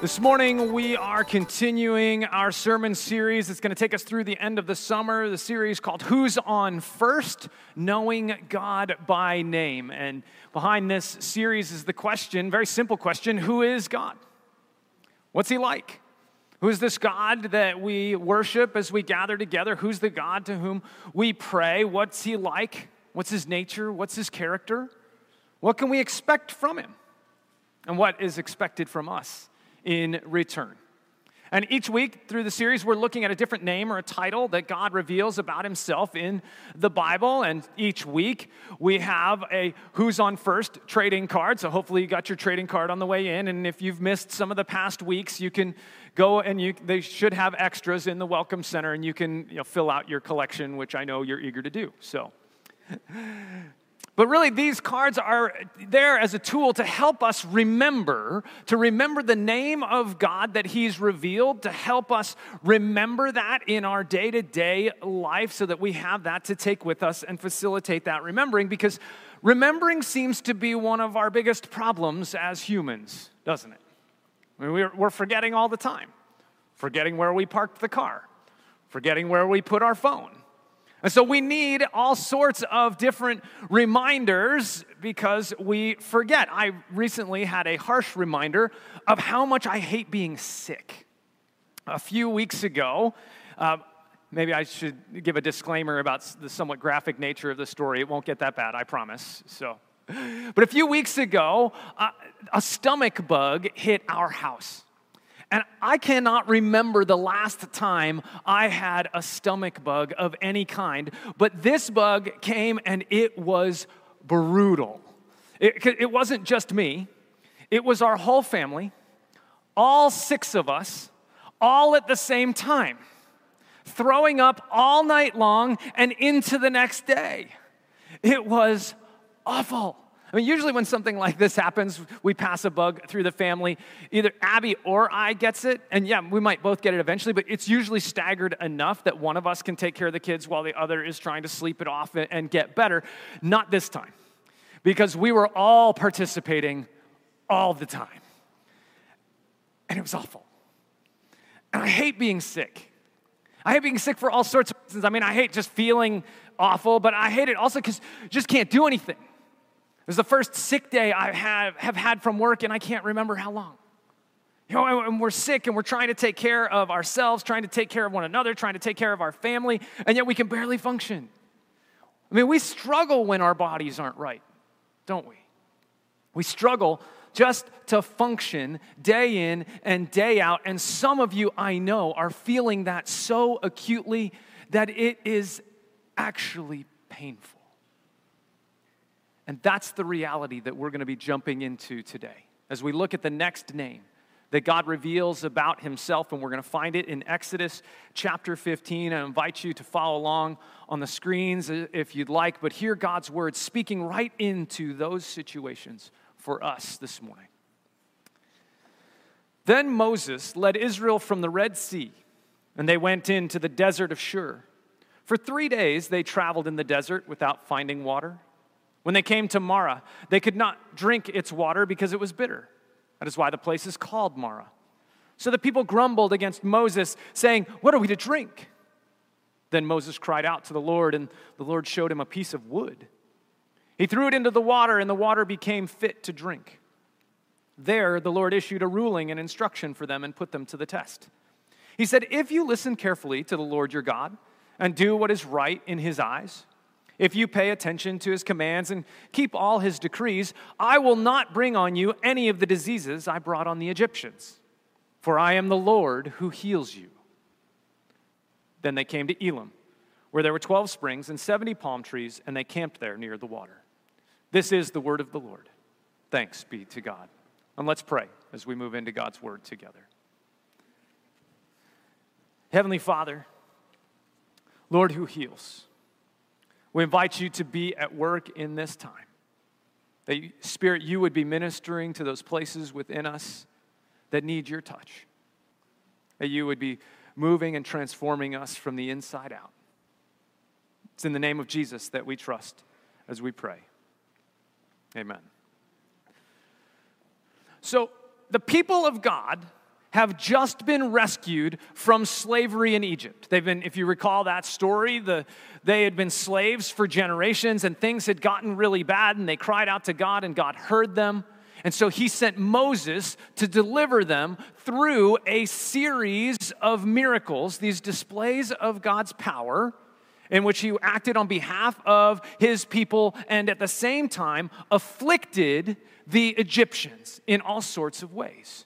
This morning, we are continuing our sermon series. It's going to take us through the end of the summer. The series called Who's On First? Knowing God by Name. And behind this series is the question, very simple question Who is God? What's He like? Who is this God that we worship as we gather together? Who's the God to whom we pray? What's He like? What's His nature? What's His character? What can we expect from Him? And what is expected from us? In return. And each week through the series, we're looking at a different name or a title that God reveals about himself in the Bible. And each week, we have a Who's on First trading card. So hopefully, you got your trading card on the way in. And if you've missed some of the past weeks, you can go and you, they should have extras in the Welcome Center, and you can you know, fill out your collection, which I know you're eager to do. So. But really, these cards are there as a tool to help us remember, to remember the name of God that He's revealed, to help us remember that in our day to day life so that we have that to take with us and facilitate that remembering. Because remembering seems to be one of our biggest problems as humans, doesn't it? I mean, we're, we're forgetting all the time, forgetting where we parked the car, forgetting where we put our phone and so we need all sorts of different reminders because we forget. I recently had a harsh reminder of how much I hate being sick. A few weeks ago, uh, maybe I should give a disclaimer about the somewhat graphic nature of the story. It won't get that bad, I promise. So, but a few weeks ago, uh, a stomach bug hit our house. And I cannot remember the last time I had a stomach bug of any kind, but this bug came and it was brutal. It, it, wasn't just me, it was our whole family, all six of us, all at the same time, throwing up all night long and into the next day. It was awful. I mean, usually when something like this happens, we pass a bug through the family. Either Abby or I gets it, and yeah, we might both get it eventually, but it's usually staggered enough that one of us can take care of the kids while the other is trying to sleep it off and get better. Not this time, because we were all participating all the time. And it was awful. And I hate being sick. I hate being sick for all sorts of reasons. I mean, I hate just feeling awful, but I hate it also because just can't do anything. It was the first sick day I have, have had from work, and I can't remember how long. You know, and we're sick and we're trying to take care of ourselves, trying to take care of one another, trying to take care of our family, and yet we can barely function. I mean, we struggle when our bodies aren't right, don't we? We struggle just to function day in and day out. And some of you, I know, are feeling that so acutely that it is actually painful. And that's the reality that we're going to be jumping into today as we look at the next name that God reveals about himself, and we're going to find it in Exodus chapter 15. I invite you to follow along on the screens if you'd like, but hear God's word speaking right into those situations for us this morning. Then Moses led Israel from the Red Sea, and they went into the desert of Shur. For three days they traveled in the desert without finding water. When they came to Marah, they could not drink its water because it was bitter. That is why the place is called Marah. So the people grumbled against Moses, saying, What are we to drink? Then Moses cried out to the Lord, and the Lord showed him a piece of wood. He threw it into the water, and the water became fit to drink. There, the Lord issued a ruling and instruction for them and put them to the test. He said, If you listen carefully to the Lord your God and do what is right in his eyes, if you pay attention to his commands and keep all his decrees, I will not bring on you any of the diseases I brought on the Egyptians, for I am the Lord who heals you. Then they came to Elim, where there were 12 springs and 70 palm trees, and they camped there near the water. This is the word of the Lord. Thanks be to God. And let's pray as we move into God's word together. Heavenly Father, Lord who heals. We invite you to be at work in this time. That, you, Spirit, you would be ministering to those places within us that need your touch. That you would be moving and transforming us from the inside out. It's in the name of Jesus that we trust as we pray. Amen. So, the people of God have just been rescued from slavery in Egypt. They've been, if you recall that story, the, they had been slaves for generations and things had gotten really bad and they cried out to God and God heard them. And so he sent Moses to deliver them through a series of miracles, these displays of God's power, in which he acted on behalf of his people and at the same time afflicted the Egyptians in all sorts of ways.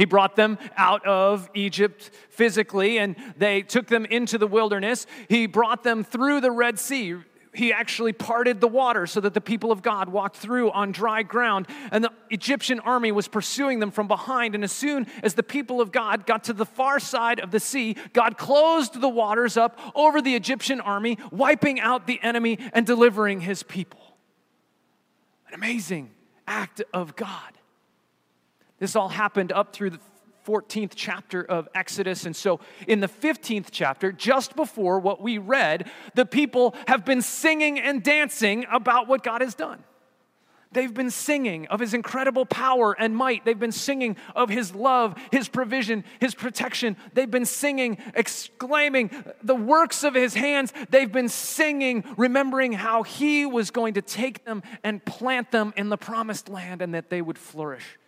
He brought them out of Egypt physically and they took them into the wilderness. He brought them through the Red Sea. He actually parted the water so that the people of God walked through on dry ground. And the Egyptian army was pursuing them from behind. And as soon as the people of God got to the far side of the sea, God closed the waters up over the Egyptian army, wiping out the enemy and delivering his people. An amazing act of God. This all happened up through the 14th chapter of Exodus. And so, in the 15th chapter, just before what we read, the people have been singing and dancing about what God has done. They've been singing of his incredible power and might. They've been singing of his love, his provision, his protection. They've been singing, exclaiming the works of his hands. They've been singing, remembering how he was going to take them and plant them in the promised land and that they would flourish.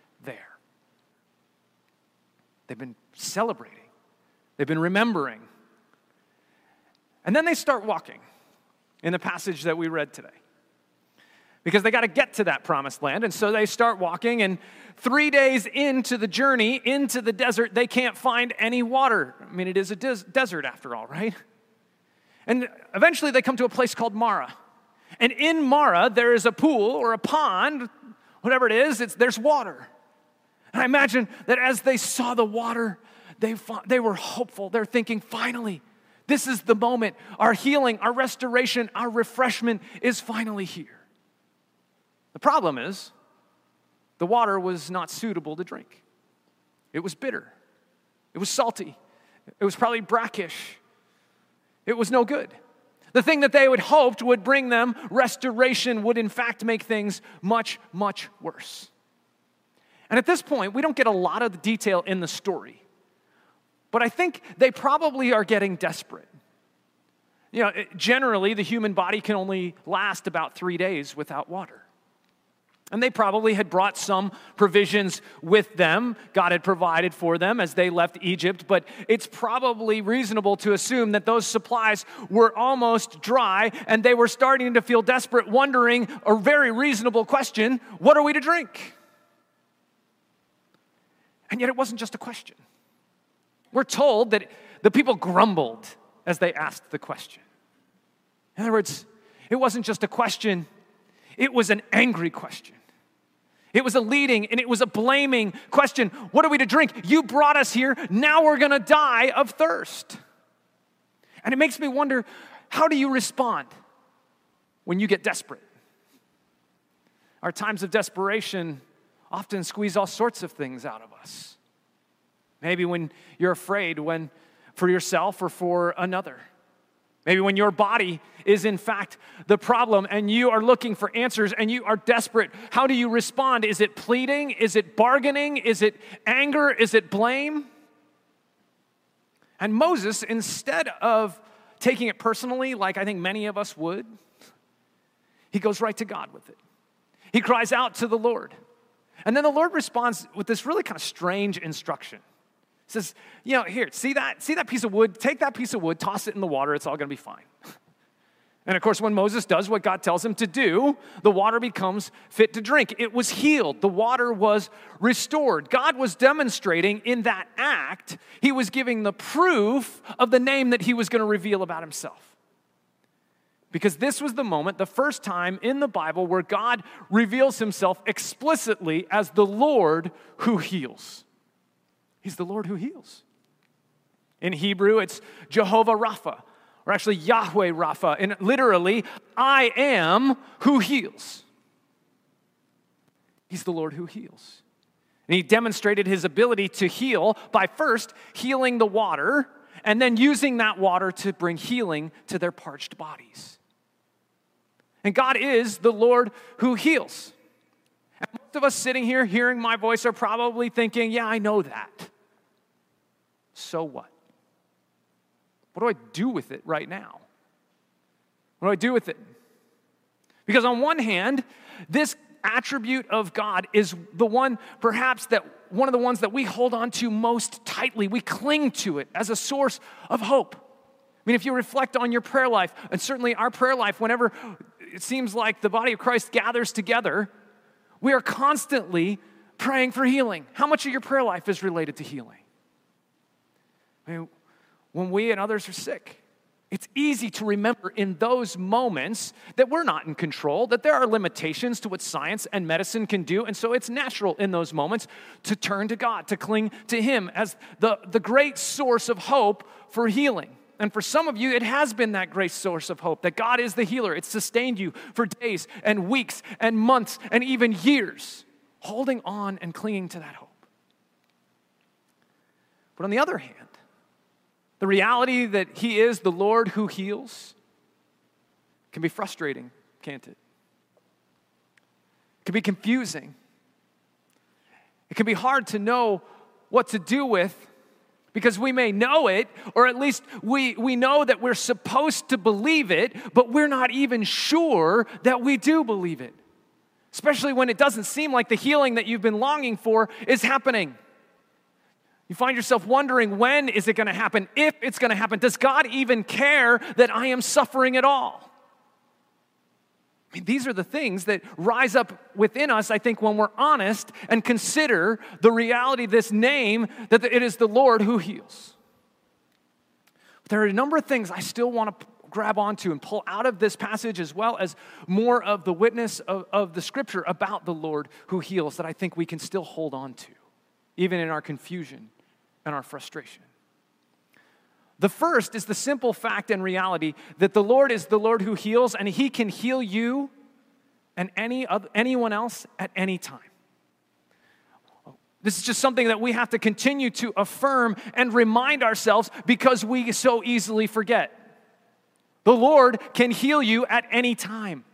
They've been celebrating, they've been remembering. And then they start walking in the passage that we read today. Because they got to get to that promised land. And so they start walking, and three days into the journey, into the desert, they can't find any water. I mean, it is a des- desert after all, right? And eventually they come to a place called Marah. And in Marah, there is a pool or a pond, whatever it is, it's, there's water. And I imagine that as they saw the water, they, they were hopeful. They're thinking, finally, this is the moment. Our healing, our restoration, our refreshment is finally here. The problem is, the water was not suitable to drink. It was bitter, it was salty, it was probably brackish, it was no good. The thing that they had hoped would bring them restoration would, in fact, make things much, much worse. And at this point, we don't get a lot of the detail in the story. But I think they probably are getting desperate. You know, generally, the human body can only last about three days without water. And they probably had brought some provisions with them. God had provided for them as they left Egypt, but it's probably reasonable to assume that those supplies were almost dry and they were starting to feel desperate, wondering a very reasonable question what are we to drink? And yet it wasn't just a question. We're told that the people grumbled as they asked the question. In other words, it wasn't just a question, it was an angry question. It was a leading and it was a blaming question. What are we to drink? You brought us here. Now we're going to die of thirst. And it makes me wonder how do you respond when you get desperate? Our times of desperation often squeeze all sorts of things out of us. Maybe when you're afraid when for yourself or for another. Maybe when your body is in fact the problem and you are looking for answers and you are desperate. How do you respond? Is it pleading? Is it bargaining? Is it anger? Is it blame? And Moses, instead of taking it personally, like I think many of us would, he goes right to God with it. He cries out to the Lord. And then the Lord responds with this really kind of strange instruction. He says, you know, here, see that, see that piece of wood? Take that piece of wood, toss it in the water, it's all gonna be fine. And of course, when Moses does what God tells him to do, the water becomes fit to drink. It was healed, the water was restored. God was demonstrating in that act, He was giving the proof of the name that He was going to reveal about Himself. Because this was the moment, the first time in the Bible, where God reveals himself explicitly as the Lord who heals. He's the Lord who heals. In Hebrew, it's Jehovah Rapha. or actually Yahweh Rapha, and literally, I am who heals. He's the Lord who heals. And he demonstrated his ability to heal by first healing the water and then using that water to bring healing to their parched bodies. And God is the Lord who heals. And most of us sitting here hearing my voice are probably thinking, yeah, I know that. So what? What do I do with it right now? What do I do with it? Because on one hand, this attribute of God is the one perhaps that one of the ones that we hold on to most tightly. We cling to it as a source of hope. I mean, if you reflect on your prayer life, and certainly our prayer life, whenever it seems like the body of Christ gathers together, we are constantly praying for healing. How much of your prayer life is related to healing? I mean, when we and others are sick, it's easy to remember in those moments that we're not in control, that there are limitations to what science and medicine can do. And so it's natural in those moments to turn to God, to cling to Him as the, the great source of hope for healing. And for some of you, it has been that great source of hope that God is the healer. It's sustained you for days and weeks and months and even years, holding on and clinging to that hope. But on the other hand, the reality that He is the Lord who heals can be frustrating, can't it? It can be confusing. It can be hard to know what to do with because we may know it, or at least we, we know that we're supposed to believe it, but we're not even sure that we do believe it. Especially when it doesn't seem like the healing that you've been longing for is happening. You find yourself wondering when is it going to happen? If it's going to happen, does God even care that I am suffering at all? I mean, these are the things that rise up within us, I think, when we're honest and consider the reality, this name, that it is the Lord who heals. But there are a number of things I still want to grab onto and pull out of this passage, as well as more of the witness of, of the scripture about the Lord who heals, that I think we can still hold on to, even in our confusion and our frustration. The first is the simple fact and reality that the Lord is the Lord who heals, and He can heal you and any other, anyone else at any time. This is just something that we have to continue to affirm and remind ourselves because we so easily forget. The Lord can heal you at any time.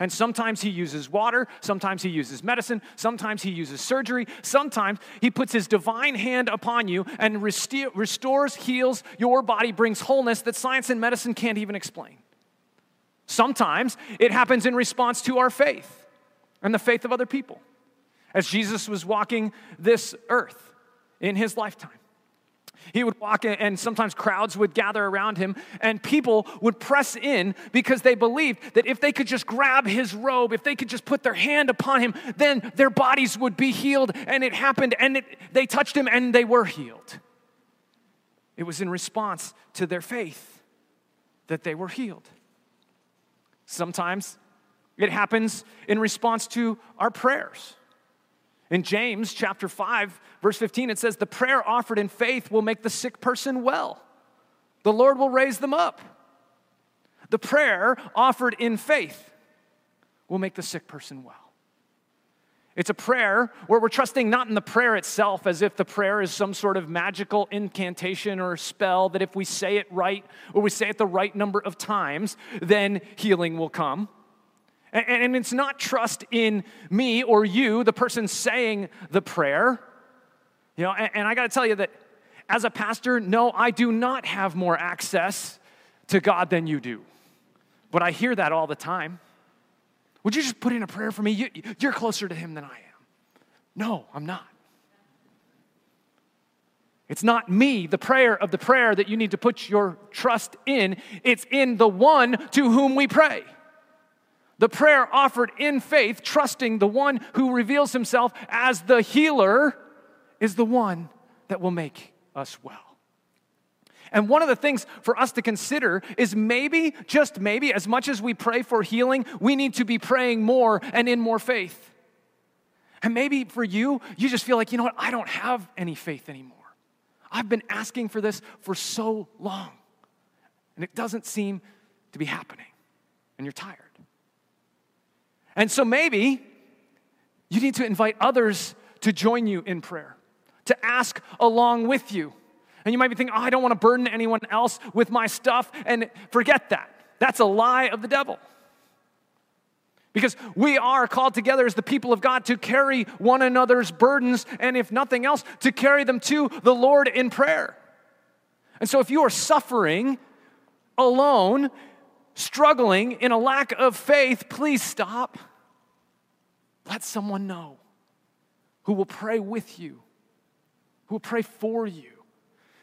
And sometimes he uses water, sometimes he uses medicine, sometimes he uses surgery, sometimes he puts his divine hand upon you and restores, heals your body, brings wholeness that science and medicine can't even explain. Sometimes it happens in response to our faith and the faith of other people. As Jesus was walking this earth in his lifetime, he would walk and sometimes crowds would gather around him, and people would press in because they believed that if they could just grab his robe, if they could just put their hand upon him, then their bodies would be healed. And it happened, and it, they touched him, and they were healed. It was in response to their faith that they were healed. Sometimes it happens in response to our prayers. In James chapter 5, verse 15, it says, The prayer offered in faith will make the sick person well. The Lord will raise them up. The prayer offered in faith will make the sick person well. It's a prayer where we're trusting not in the prayer itself as if the prayer is some sort of magical incantation or spell that if we say it right or we say it the right number of times, then healing will come. And it's not trust in me or you, the person saying the prayer. You know, and I got to tell you that as a pastor, no, I do not have more access to God than you do. But I hear that all the time. Would you just put in a prayer for me? You're closer to Him than I am. No, I'm not. It's not me, the prayer of the prayer that you need to put your trust in. It's in the one to whom we pray. The prayer offered in faith, trusting the one who reveals himself as the healer, is the one that will make us well. And one of the things for us to consider is maybe, just maybe, as much as we pray for healing, we need to be praying more and in more faith. And maybe for you, you just feel like, you know what, I don't have any faith anymore. I've been asking for this for so long. and it doesn't seem to be happening, and you're tired. And so maybe you need to invite others to join you in prayer, to ask along with you. And you might be thinking, oh, I don't want to burden anyone else with my stuff. And forget that. That's a lie of the devil. Because we are called together as the people of God to carry one another's burdens, and if nothing else, to carry them to the Lord in prayer. And so if you are suffering alone, struggling in a lack of faith, please stop. Let someone know who will pray with you, who will pray for you,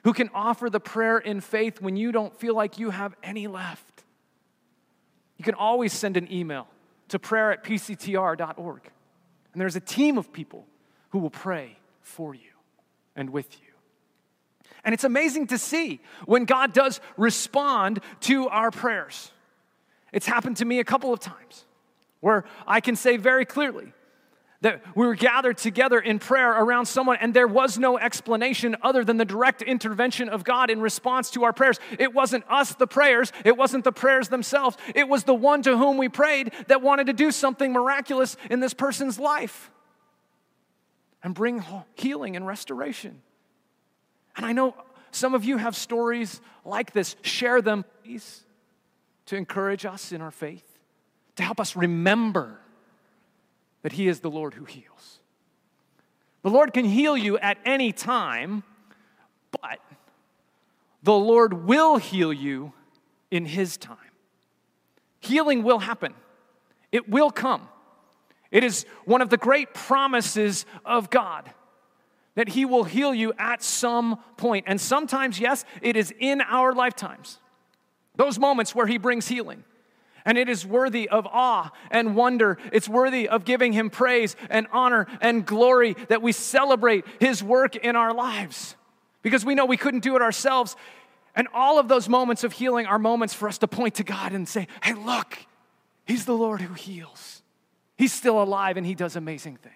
who can offer the prayer in faith when you don't feel like you have any left. You can always send an email to prayer at pctr.org. And there's a team of people who will pray for you and with you. And it's amazing to see when God does respond to our prayers. It's happened to me a couple of times where I can say very clearly, that we were gathered together in prayer around someone, and there was no explanation other than the direct intervention of God in response to our prayers. It wasn't us, the prayers, it wasn't the prayers themselves. It was the one to whom we prayed that wanted to do something miraculous in this person's life and bring healing and restoration. And I know some of you have stories like this. Share them, please, to encourage us in our faith, to help us remember that He is the Lord who heals. The Lord can heal you at any time, but the Lord will heal you in His time. Healing will happen, it will come. It is one of the great promises of God that He will heal you at some point. And sometimes, yes, it is in our lifetimes. Those moments where He brings healing. And it is worthy of awe and wonder. It's worthy of giving him praise and honor and glory that we celebrate his work in our lives because we know we couldn't do it ourselves. And all of those moments of healing are moments for us to point to God and say, hey, look, he's the Lord who heals. He's still alive and he does amazing things.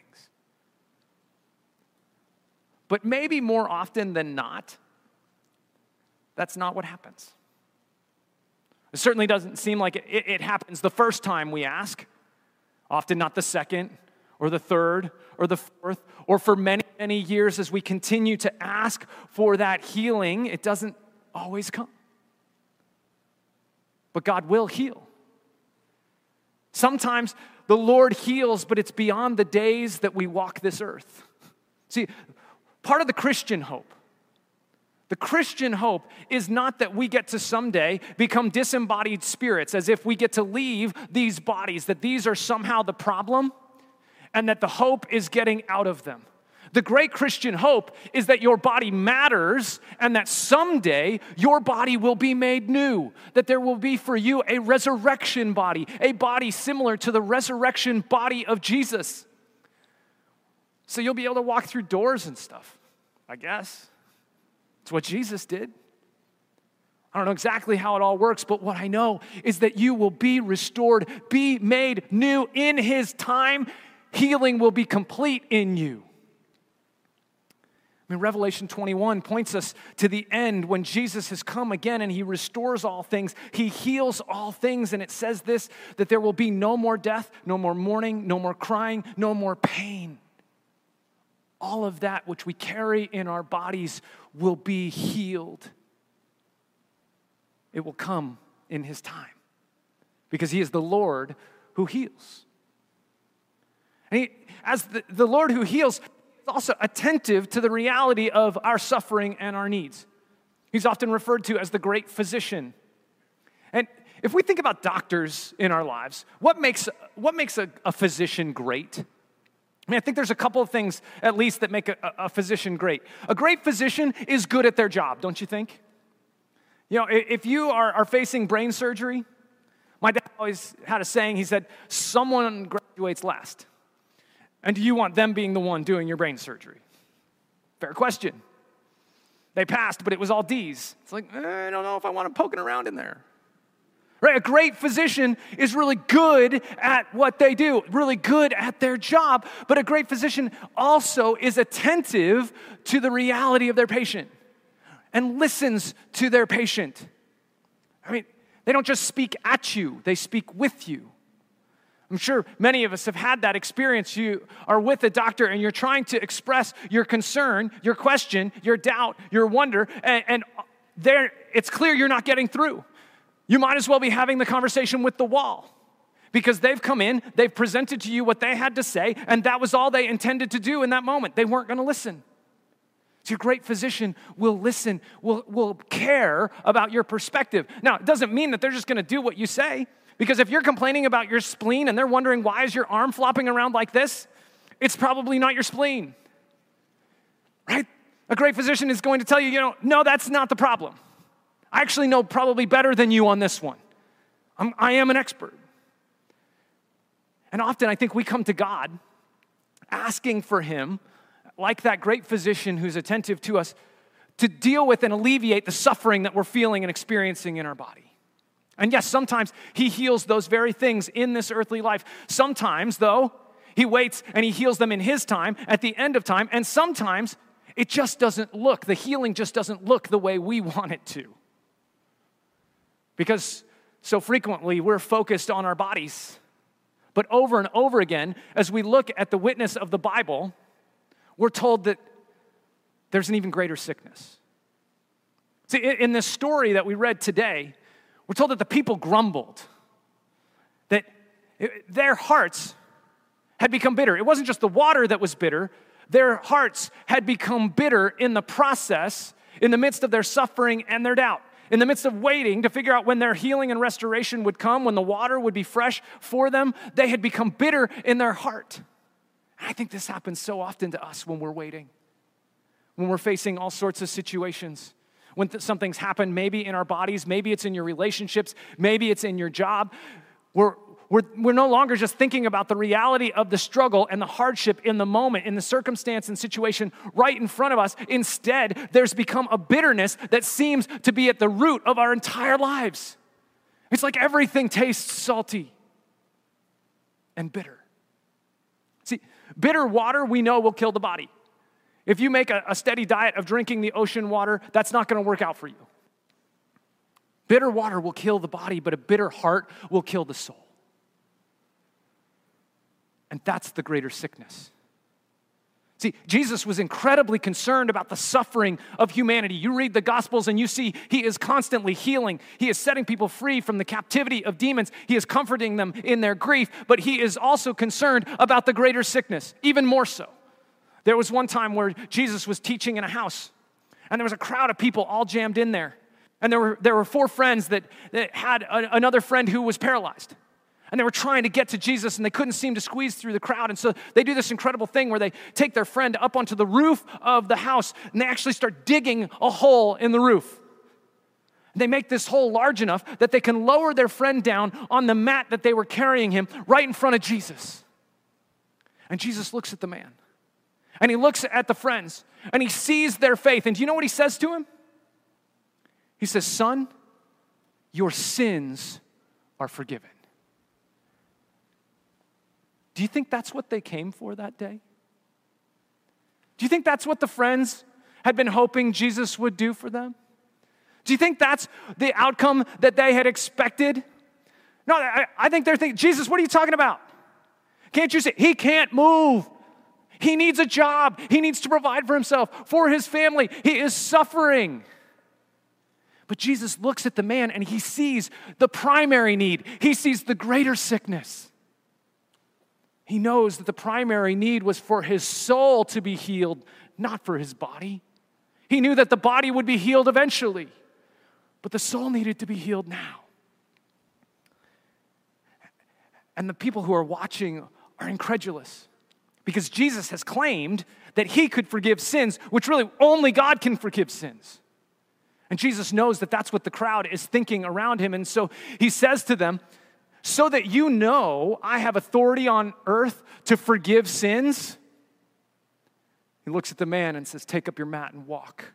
But maybe more often than not, that's not what happens. It certainly doesn't seem like it, it, it, happens the first time we ask, often not the second or the third or the fourth, or for many, many years as we continue to ask for that healing, it doesn't always come. But God will heal. Sometimes the Lord heals, but it's beyond the days that we walk this earth. See, part of the Christian hope the Christian hope is not that we get to someday become disembodied spirits, as if we get to leave these bodies, that these are somehow the problem, and that the hope is getting out of them. The great Christian hope is that your body matters and that someday your body will be made new, that there will be for you a resurrection body, a body similar to the resurrection body of Jesus. So you'll be able to walk through doors and stuff, I guess. It's what Jesus did. I don't know exactly how it all works, but what I know is that you will be restored, be made new in His time. Healing will be complete in you. I mean, Revelation 21 points us to the end when Jesus has come again and he restores all things. He heals all things. And it says this that there will be no more death, no more mourning, no more crying, no more pain all of that which we carry in our bodies will be healed. It will come in His time because He is the Lord who heals. And he, as the, the Lord who heals, is also attentive to the reality of our suffering and our needs. He's often referred to as the great physician. And if we think about doctors in our lives, what makes, what makes a, a physician great? I mean, I think there's a couple of things at least that make a, a, physician great. A great physician is good at their job, don't you think? You know, if you are, are facing brain surgery, my dad always had a saying, he said, someone graduates last. And do you want them being the one doing your brain surgery? Fair question. They passed, but it was all D's. It's like, eh, I don't know if I want them poking around in there. Right? A great physician is really good at what they do, really good at their job, but a great physician also is attentive to the reality of their patient and listens to their patient. I mean, they don't just speak at you, they speak with you. I'm sure many of us have had that experience. You are with a doctor and you're trying to express your concern, your question, your doubt, your wonder, and, and there it's clear you're not getting through. You might as well be having the conversation with the wall because they've come in, they've presented to you what they had to say, and that was all they intended to do in that moment. They weren't going to listen. So, your great physician will listen, will, will care about your perspective. Now, it doesn't mean that they're just going to do what you say, because if you're complaining about your spleen and they're wondering why is your arm flopping around like this, it's probably not your spleen. Right? A great physician is going to tell you, you know, no, that's not the problem. I actually know probably better than you on this one. I'm, I am an expert. And often I think we come to God asking for Him, like that great physician who's attentive to us, to deal with and alleviate the suffering that we're feeling and experiencing in our body. And yes, sometimes He heals those very things in this earthly life. Sometimes, though, He waits and He heals them in His time at the end of time. And sometimes it just doesn't look, the healing just doesn't look the way we want it to. Because so frequently we're focused on our bodies but over and over again, as we look at the witness of the Bible, we're told that there's an even greater sickness. See, in this story that we read today, we're told that the people grumbled, that their hearts had become bitter. It wasn't just the water that was bitter, their hearts had become bitter in the process, in the midst of their suffering and their doubt in the midst of waiting to figure out when their healing and restoration would come, when the water would be fresh for them, they had become bitter in their heart. I think this happens so often to us when we're waiting, when we're facing all sorts of situations. When th- something's happened, maybe in our bodies, maybe it's in your relationships, maybe it's in your job. We're, we're, we're no longer just thinking about the reality of the struggle and the hardship in the moment, in the circumstance and situation right in front of us. Instead, there's become a bitterness that seems to be at the root of our entire lives. It's like everything tastes salty and bitter. See, bitter water we know will kill the body. If you make a, a steady diet of drinking the ocean water, that's not going to work out for you. Bitter water will kill the body, but a bitter heart will kill the soul. And that's the greater sickness. See, Jesus was incredibly concerned about the suffering of humanity. You read the Gospels and you see he is constantly healing. He is setting people free from the captivity of demons. He is comforting them in their grief, but he is also concerned about the greater sickness, even more so. There was one time where Jesus was teaching in a house, and there was a crowd of people all jammed in there. And there were, there were four friends that, that had a, another friend who was paralyzed. And they were trying to get to Jesus and they couldn't seem to squeeze through the crowd. And so they do this incredible thing where they take their friend up onto the roof of the house and they actually start digging a hole in the roof. They make this hole large enough that they can lower their friend down on the mat that they were carrying him right in front of Jesus. And Jesus looks at the man and he looks at the friends and he sees their faith. And do you know what he says to him? He says, Son, your sins are forgiven. Do you think that's what they came for that day? Do you think that's what the friends had been hoping Jesus would do for them? Do you think that's the outcome that they had expected? No, I, I think they're thinking, Jesus, what are you talking about? Can't you see? He can't move. He needs a job. He needs to provide for himself, for his family. He is suffering. But Jesus looks at the man and he sees the primary need, he sees the greater sickness. He knows that the primary need was for his soul to be healed, not for his body. He knew that the body would be healed eventually, but the soul needed to be healed now. And the people who are watching are incredulous because Jesus has claimed that he could forgive sins, which really only God can forgive sins. And Jesus knows that that's what the crowd is thinking around him. And so he says to them, so that you know I have authority on earth to forgive sins? He looks at the man and says, Take up your mat and walk.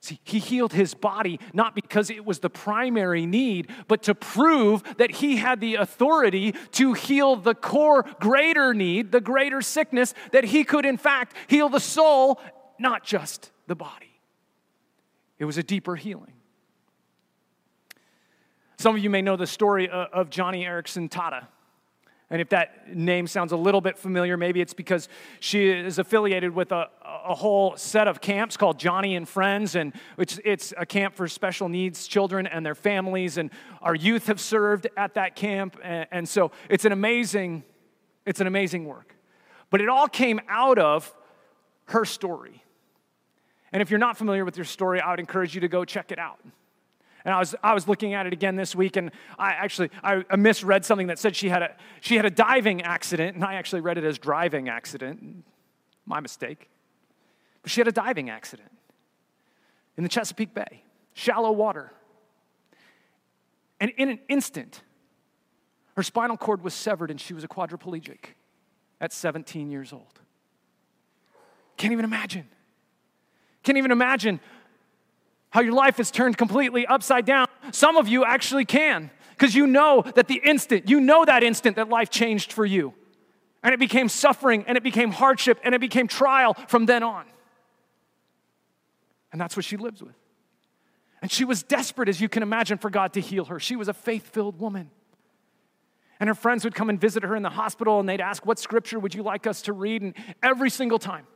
See, he healed his body not because it was the primary need, but to prove that he had the authority to heal the core greater need, the greater sickness, that he could, in fact, heal the soul, not just the body. It was a deeper healing. Some of you may know the story of Joni Eareckson Tada. And if that name sounds a little bit familiar, maybe it's because she is affiliated with a, a whole set of camps called Joni and Friends, and which it's a camp for special needs children and their families. And our youth have served at that camp, and, and so it's an amazing, it's an amazing work. But it all came out of her story. And if you're not familiar with your story, I would encourage you to go check it out. And I was, I was looking at it again this week, and I actually I, misread something that said she had, a, she had a diving accident, and I actually read it as driving accident. My mistake. But she had a diving accident in the Chesapeake Bay, shallow water. And in an instant, her spinal cord was severed and she was a quadriplegic at 17 years old. Can't even imagine. Can't even imagine how your life is turned completely upside down. Some of you actually can, because you know that the instant, you know that instant that life changed for you. And it became suffering, and it became hardship, and it became trial from then on. And that's what she lives with. And she was desperate, as you can imagine, for God to heal her. She was a faith filled woman. And her friends would come and visit her in the hospital, and they'd ask, What scripture would you like us to read? And every single time,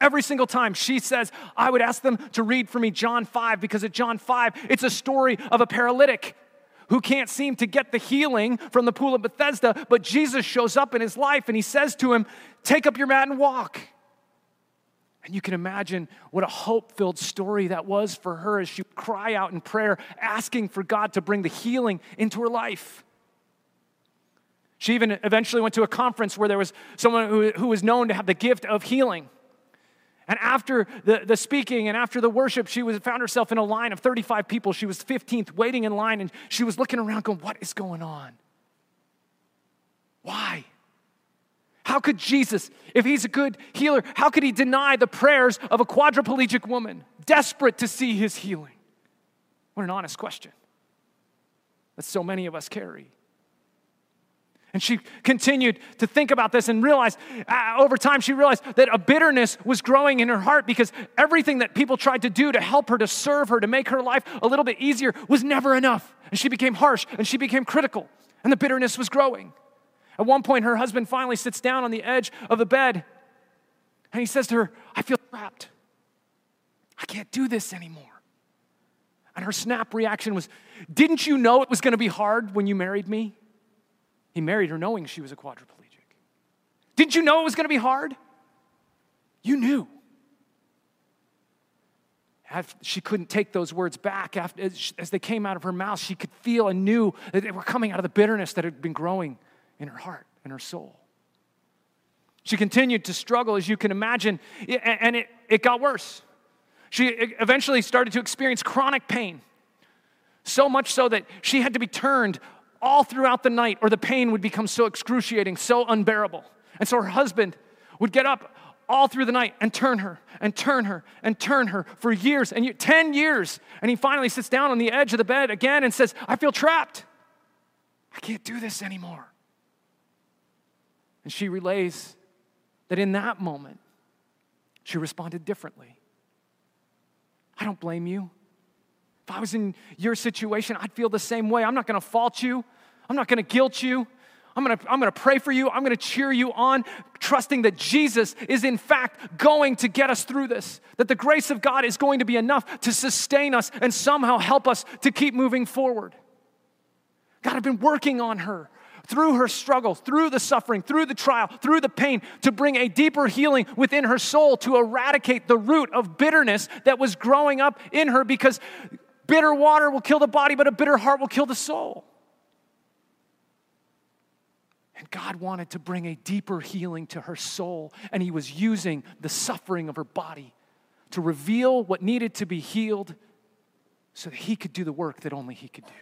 Every single time she says, I would ask them to read for me John 5 because at John 5, it's a story of a paralytic who can't seem to get the healing from the pool of Bethesda, but Jesus shows up in his life and he says to him, Take up your mat and walk. And you can imagine what a hope filled story that was for her as she would cry out in prayer, asking for God to bring the healing into her life. She even eventually went to a conference where there was someone who, who was known to have the gift of healing. And after the, the speaking and after the worship, she was, found herself in a line of 35 people. She was 15th, waiting in line, and she was looking around going, What is going on? Why? How could Jesus, if he's a good healer, how could he deny the prayers of a quadriplegic woman desperate to see his healing? What an honest question that so many of us carry. And she continued to think about this and realized uh, over time, she realized that a bitterness was growing in her heart because everything that people tried to do to help her, to serve her, to make her life a little bit easier was never enough. And she became harsh and she became critical, and the bitterness was growing. At one point, her husband finally sits down on the edge of the bed and he says to her, I feel trapped. I can't do this anymore. And her snap reaction was, Didn't you know it was going to be hard when you married me? He married her knowing she was a quadriplegic. Didn't you know it was going to be hard? You knew. She couldn't take those words back after, as they came out of her mouth. She could feel and knew that they were coming out of the bitterness that had been growing in her heart and her soul. She continued to struggle, as you can imagine, and it, it got worse. She eventually started to experience chronic pain, so much so that she had to be turned all throughout the night, or the pain would become so excruciating, so unbearable. And so her husband would get up all through the night and turn her and turn her and turn her for years and 10 years. And he finally sits down on the edge of the bed again and says, I feel trapped. I can't do this anymore. And she relays that in that moment, she responded differently. I don't blame you. If I was in your situation, I'd feel the same way. I'm not going to fault you. I'm not going to guilt you. I'm to I'm to pray for you. I'm to cheer you on, trusting that Jesus is in fact going to get us through this. That the grace of God is going to be enough to sustain us and somehow help us to keep moving forward. God, I've been working on her through her struggle, through the suffering, through the trial, through the pain, to bring a deeper healing within her soul, to eradicate the root of bitterness that was growing up in her because Bitter water will kill the body, but a bitter heart will kill the soul. And God wanted to bring a deeper healing to her soul, and He was using the suffering of her body to reveal what needed to be healed so that He could do the work that only He could do.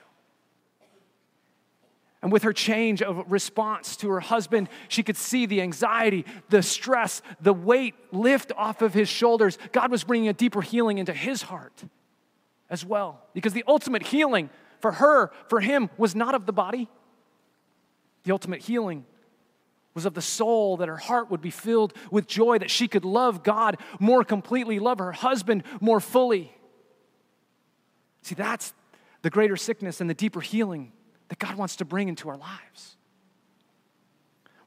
And with her change of response to her husband, she could see the anxiety, the stress, the weight lift off of his shoulders. God was bringing a deeper healing into his heart as well. Because the ultimate healing for her, for him, was not of the body. The ultimate healing was of the soul, that her heart would be filled with joy, that she could love God more completely, love her husband more fully. See, that's, the greater sickness and the deeper healing that God wants to bring into our lives.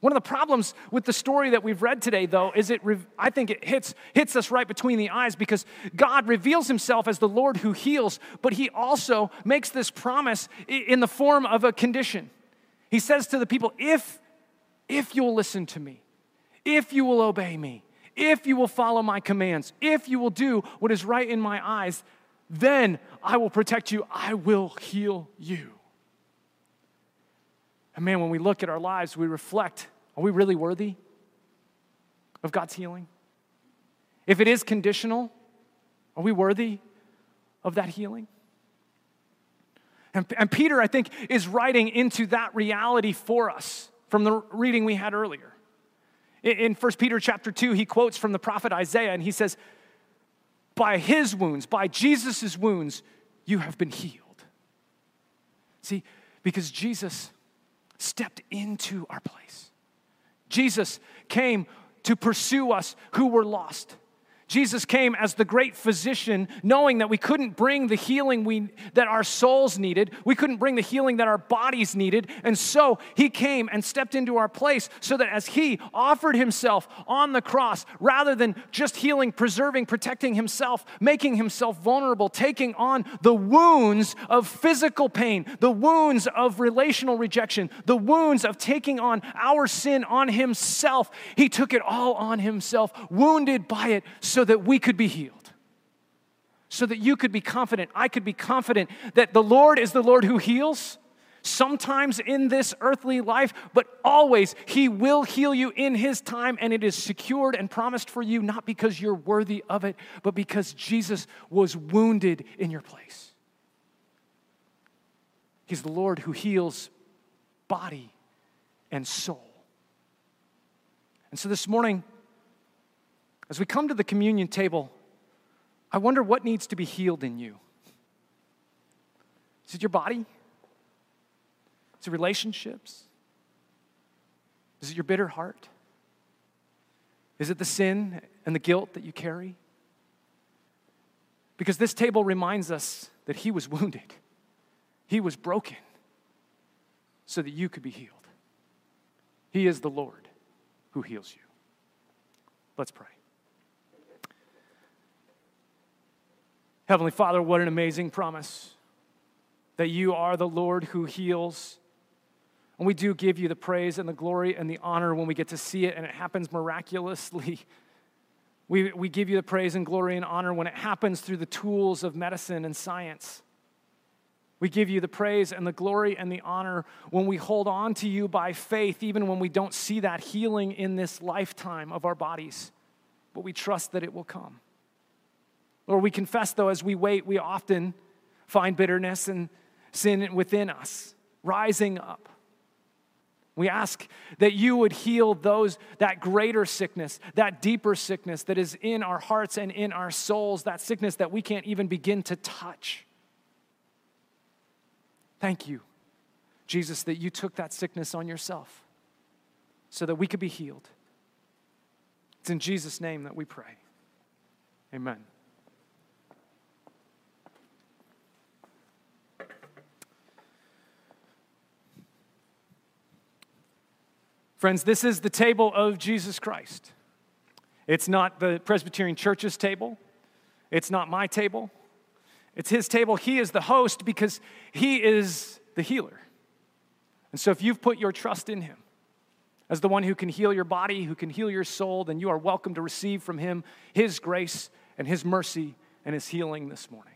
One of the problems with the story that we've read today, though, is it, I think it hits, hits us right between the eyes because God reveals himself as the Lord who heals, but he also makes this promise in the form of a condition. He says to the people, if, if you will listen to me, if you will obey me, if you will follow my commands, if you will do what is right in my eyes, then I will protect you, I will heal you. And man, when we look at our lives, we reflect are we really worthy of God's healing? If it is conditional, are we worthy of that healing? And, and Peter, I think, is writing into that reality for us from the reading we had earlier. In, in 1 Peter chapter 2, he quotes from the prophet Isaiah and he says, By his wounds, by Jesus' wounds, you have been healed. See, because Jesus stepped into our place. Jesus came to pursue us who were lost. Jesus came as the great physician, knowing that we couldn't bring the healing we, that our souls needed. We couldn't bring the healing that our bodies needed. And so he came and stepped into our place so that as he offered himself on the cross, rather than just healing, preserving, protecting himself, making himself vulnerable, taking on the wounds of physical pain, the wounds of relational rejection, the wounds of taking on our sin on himself, he took it all on himself, wounded by it. So so that we could be healed. So that you could be confident, I could be confident that the Lord is the Lord who heals, sometimes in this earthly life, but always He will heal you in His time, and it is secured and promised for you, not because you're worthy of it, but because Jesus was wounded in your place. He's the Lord who heals body and soul. And so this morning, as we come to the communion table, I wonder what needs to be healed in you. Is it your body? Is it relationships? Is it your bitter heart? Is it the sin and the guilt that you carry? Because this table reminds us that He was wounded, He was broken so that you could be healed. He is the Lord who heals you. Let's pray. Heavenly Father, what an amazing promise that you are the Lord who heals. And we do give you the praise and the glory and the honor when we get to see it and it happens miraculously. We, we give you the praise and glory and honor when it happens through the tools of medicine and science. We give you the praise and the glory and the honor when we hold on to you by faith, even when we don't see that healing in this lifetime of our bodies, but we trust that it will come. Lord, we confess, though, as we wait, we often find bitterness and sin within us rising up. We ask that you would heal those, that greater sickness, that deeper sickness that is in our hearts and in our souls, that sickness that we can't even begin to touch. Thank you, Jesus, that you took that sickness on yourself so that we could be healed. It's in Jesus' name that we pray. Amen. Friends, this is the table of Jesus Christ. It's not the Presbyterian Church's table, it's not my table. It's his table. He is the host because he is the healer. And so if you've put your trust in him as the one who can heal your body, who can heal your soul, then you are welcome to receive from him his grace and his mercy and his healing this morning.